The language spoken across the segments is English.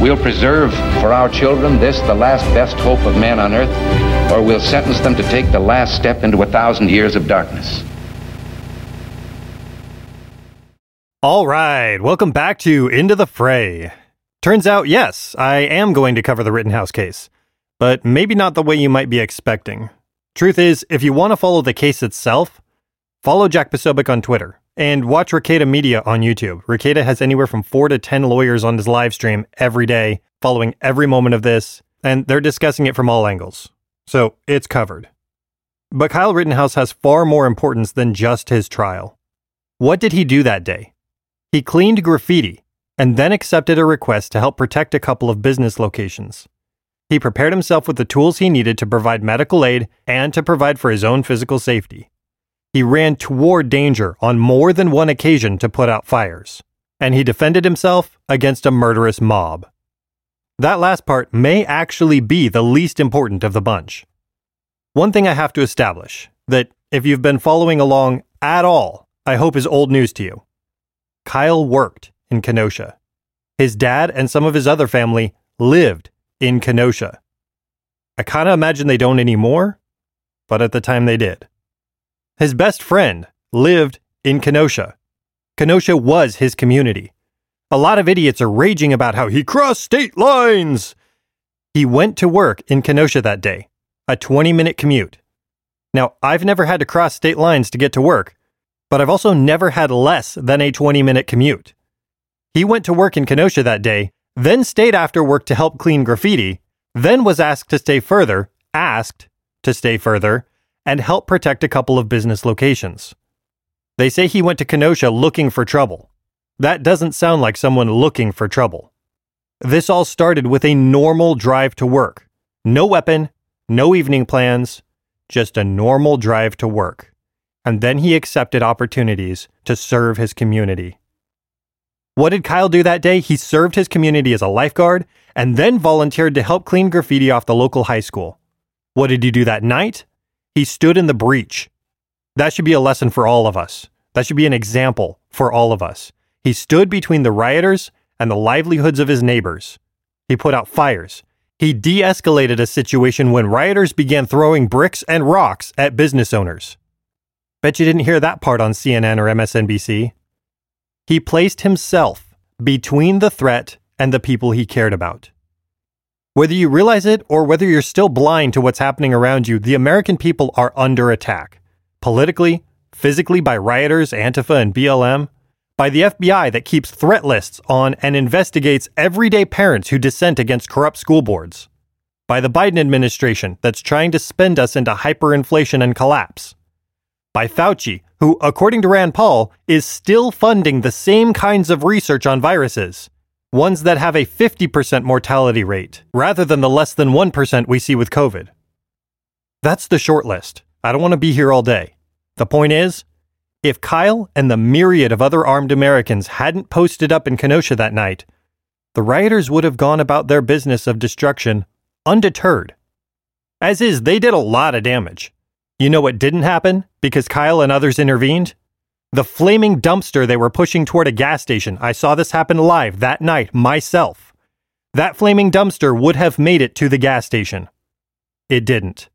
We'll preserve for our children this, the last best hope of man on earth, or we'll sentence them to take the last step into a thousand years of darkness. All right, welcome back to Into the Fray. Turns out, yes, I am going to cover the Rittenhouse case, but maybe not the way you might be expecting. Truth is, if you want to follow the case itself, follow Jack Posobiec on Twitter and watch Rekieta Media on YouTube. Rekieta has anywhere from four to 10 lawyers on his live stream every day, following every moment of this, and they're discussing it from all angles. So it's covered. But Kyle Rittenhouse has far more importance than just his trial. What did he do that day? He cleaned graffiti and then accepted a request to help protect a couple of business locations. He prepared himself with the tools he needed to provide medical aid and to provide for his own physical safety. He ran toward danger on more than one occasion to put out fires, and he defended himself against a murderous mob. That last part may actually be the least important of the bunch. One thing I have to establish that if you've been following along at all, I hope is old news to you. Kyle worked in Kenosha. His dad and some of his other family lived in Kenosha. I kind of imagine they don't anymore, but at the time they did. His best friend lived in Kenosha. Kenosha was his community. A lot of idiots are raging about how he crossed state lines. He went to work in Kenosha that day, a 20 minute commute. Now, I've never had to cross state lines to get to work, but I've also never had less than a 20 minute commute. He went to work in Kenosha that day then stayed after work to help clean graffiti, then was asked to stay further, asked to stay further, and help protect a couple of business locations. They say he went to Kenosha looking for trouble. That doesn't sound like someone looking for trouble. This all started with a normal drive to work. No weapon, no evening plans, just a normal drive to work. And then he accepted opportunities to serve his community. What did Kyle do that day? He served his community as a lifeguard and then volunteered to help clean graffiti off the local high school. What did he do that night? He stood in the breach. That should be a lesson for all of us. That should be an example for all of us. He stood between the rioters and the livelihoods of his neighbors. He put out fires. He de escalated a situation when rioters began throwing bricks and rocks at business owners. Bet you didn't hear that part on CNN or MSNBC. He placed himself between the threat and the people he cared about. Whether you realize it or whether you're still blind to what's happening around you, the American people are under attack. Politically, physically by rioters, Antifa, and BLM, by the FBI that keeps threat lists on and investigates everyday parents who dissent against corrupt school boards, by the Biden administration that's trying to spend us into hyperinflation and collapse, by Fauci, who, according to Rand Paul, is still funding the same kinds of research on viruses, ones that have a 50% mortality rate, rather than the less than 1% we see with COVID. That's the short list. I don't want to be here all day. The point is, if Kyle and the myriad of other armed Americans hadn't posted up in Kenosha that night, the rioters would have gone about their business of destruction undeterred. As is, they did a lot of damage. You know what didn't happen because Kyle and others intervened? The flaming dumpster they were pushing toward a gas station. I saw this happen live that night myself. That flaming dumpster would have made it to the gas station. It didn't.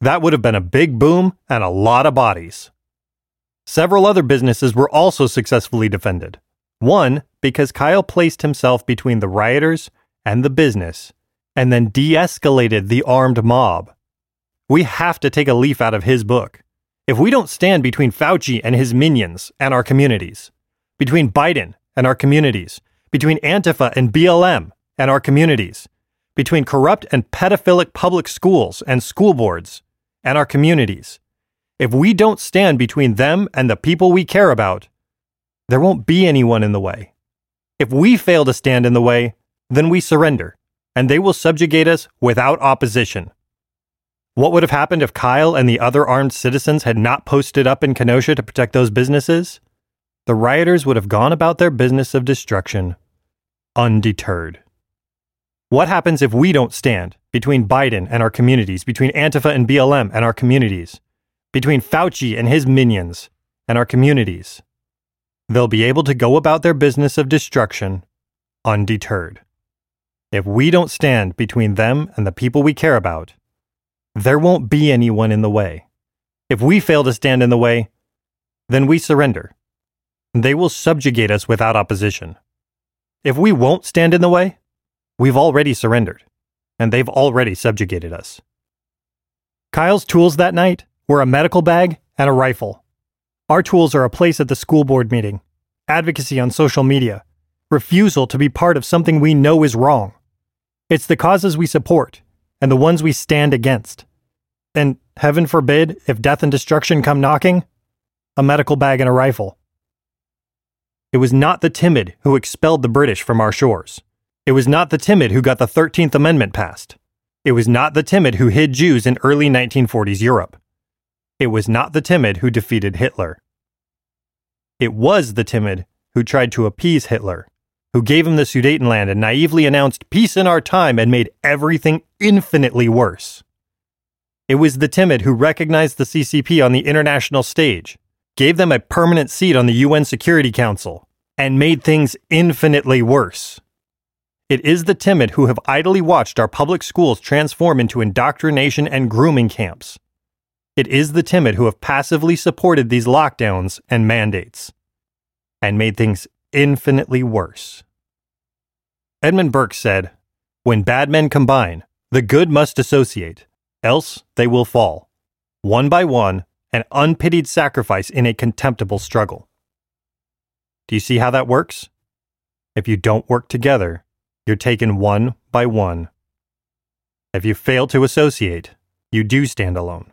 That would have been a big boom and a lot of bodies. Several other businesses were also successfully defended. One, because Kyle placed himself between the rioters and the business, and then de escalated the armed mob. We have to take a leaf out of his book. If we don't stand between Fauci and his minions and our communities, between Biden and our communities, between Antifa and BLM and our communities, between corrupt and pedophilic public schools and school boards and our communities, if we don't stand between them and the people we care about, there won't be anyone in the way. If we fail to stand in the way, then we surrender. and they will subjugate us without opposition. What would have happened if Kyle and the other armed citizens had not posted up in Kenosha to protect those businesses? The rioters would have gone about their business of destruction undeterred. What happens if we don't stand between Biden and our communities, between Antifa and BLM and our communities, between Fauci and his minions and our communities? They'll be able to go about their business of destruction undeterred. If we don't stand between them and the people we care about, there won't be anyone in the way. If we fail to stand in the way, then we surrender. They will subjugate us without opposition. If we won't stand in the way, we've already surrendered, and they've already subjugated us. Kyle's tools that night were a medical bag and a rifle. Our tools are a place at the school board meeting, advocacy on social media, refusal to be part of something we know is wrong. It's the causes we support and the ones we stand against. And heaven forbid, if death and destruction come knocking, a medical bag and a rifle. It was not the timid who expelled the British from our shores. It was not the timid who got the 13th Amendment passed. It was not the timid who hid Jews in early 1940s Europe. It was not the timid who defeated Hitler. It was the timid who tried to appease Hitler, who gave him the Sudetenland and naively announced peace in our time and made everything infinitely worse. It was the timid who recognized the CCP on the international stage gave them a permanent seat on the UN Security Council, and made things infinitely worse. It is the timid who have idly watched our public schools transform into indoctrination and grooming camps. It is the timid who have passively supported these lockdowns and mandates, and made things infinitely worse. Edmund Burke said, When bad men combine, the good must associate, else they will fall, one by one, an unpitied sacrifice in a contemptible struggle. Do you see how that works? If you don't work together, you're taken one by one. If you fail to associate, you do stand alone.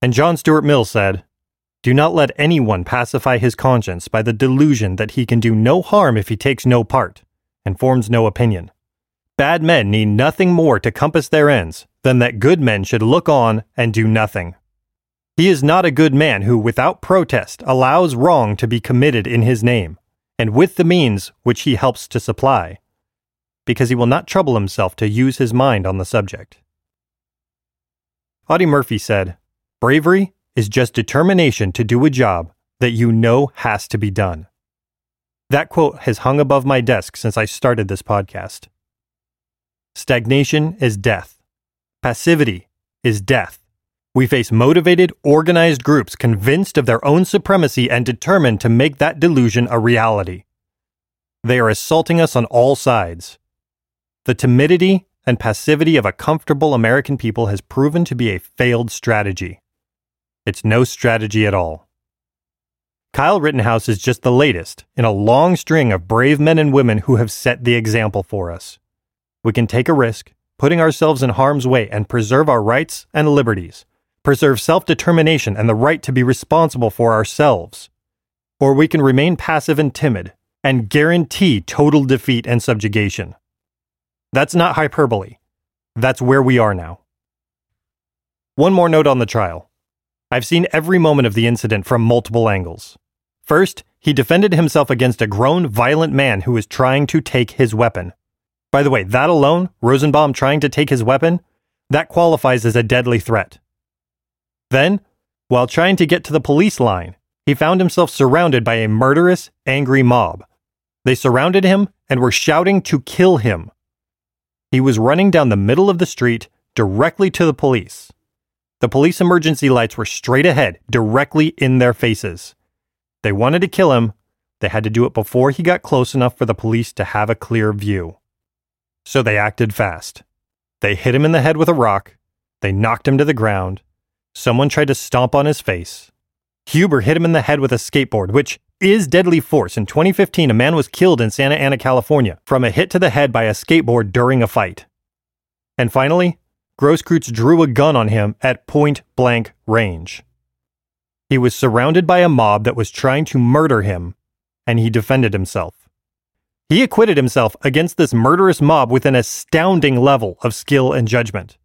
And John Stuart Mill said, Do not let anyone pacify his conscience by the delusion that he can do no harm if he takes no part and forms no opinion. Bad men need nothing more to compass their ends than that good men should look on and do nothing. He is not a good man who, without protest, allows wrong to be committed in his name, and with the means which he helps to supply, because he will not trouble himself to use his mind on the subject. Audie Murphy said, Bravery is just determination to do a job that you know has to be done. That quote has hung above my desk since I started this podcast. Stagnation is death. Passivity is death. We face motivated, organized groups convinced of their own supremacy and determined to make that delusion a reality. They are assaulting us on all sides. The timidity and passivity of a comfortable American people has proven to be a failed strategy. It's no strategy at all. Kyle Rittenhouse is just the latest in a long string of brave men and women who have set the example for us. We can take a risk, putting ourselves in harm's way, and preserve our rights and liberties preserve self determination and the right to be responsible for ourselves. Or we can remain passive and timid and guarantee total defeat and subjugation. That's not hyperbole. That's where we are now. One more note on the trial. I've seen every moment of the incident from multiple angles. First, he defended himself against a grown, violent man who was trying to take his weapon. By the way, that alone, Rosenbaum trying to take his weapon, that qualifies as a deadly threat. Then, while trying to get to the police line, he found himself surrounded by a murderous, angry mob. They surrounded him and were shouting to kill him. He was running down the middle of the street directly to the police. The police emergency lights were straight ahead, directly in their faces. They wanted to kill him. They had to do it before he got close enough for the police to have a clear view. So they acted fast. They hit him in the head with a rock. They knocked him to the ground. Someone tried to stomp on his face. Huber hit him in the head with a skateboard, which is deadly force. In 2015, a man was killed in Santa Ana, California, from a hit to the head by a skateboard during a fight. And finally, Grosskreutz drew a gun on him at point blank range. He was surrounded by a mob that was trying to murder him, and he defended himself. He acquitted himself against this murderous mob with an astounding level of skill and judgment.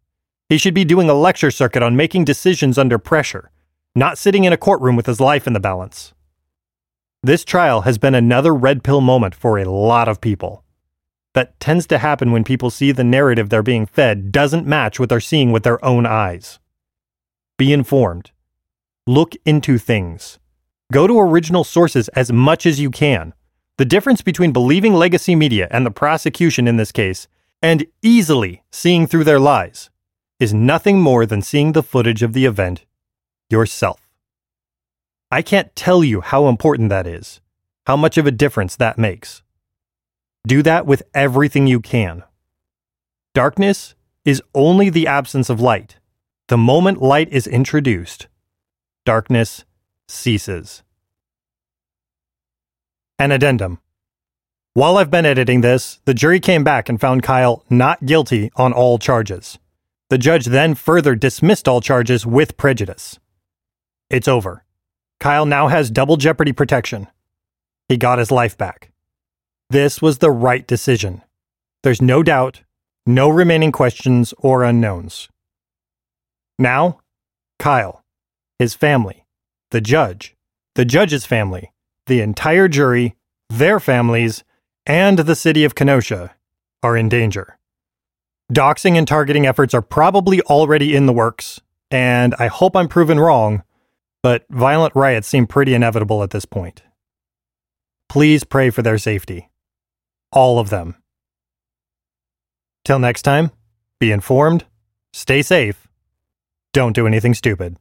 He should be doing a lecture circuit on making decisions under pressure, not sitting in a courtroom with his life in the balance. This trial has been another red pill moment for a lot of people. That tends to happen when people see the narrative they're being fed doesn't match what they're seeing with their own eyes. Be informed. Look into things. Go to original sources as much as you can. The difference between believing legacy media and the prosecution in this case, and easily seeing through their lies, is nothing more than seeing the footage of the event yourself. I can't tell you how important that is, how much of a difference that makes. Do that with everything you can. Darkness is only the absence of light. The moment light is introduced, darkness ceases. An addendum. While I've been editing this, the jury came back and found Kyle not guilty on all charges. The judge then further dismissed all charges with prejudice. It's over. Kyle now has double jeopardy protection. He got his life back. This was the right decision. There's no doubt, no remaining questions or unknowns. Now, Kyle, his family, the judge, the judge's family, the entire jury, their families, and the city of Kenosha are in danger. Doxing and targeting efforts are probably already in the works, and I hope I'm proven wrong, but violent riots seem pretty inevitable at this point. Please pray for their safety. All of them. Till next time, be informed, stay safe, don't do anything stupid.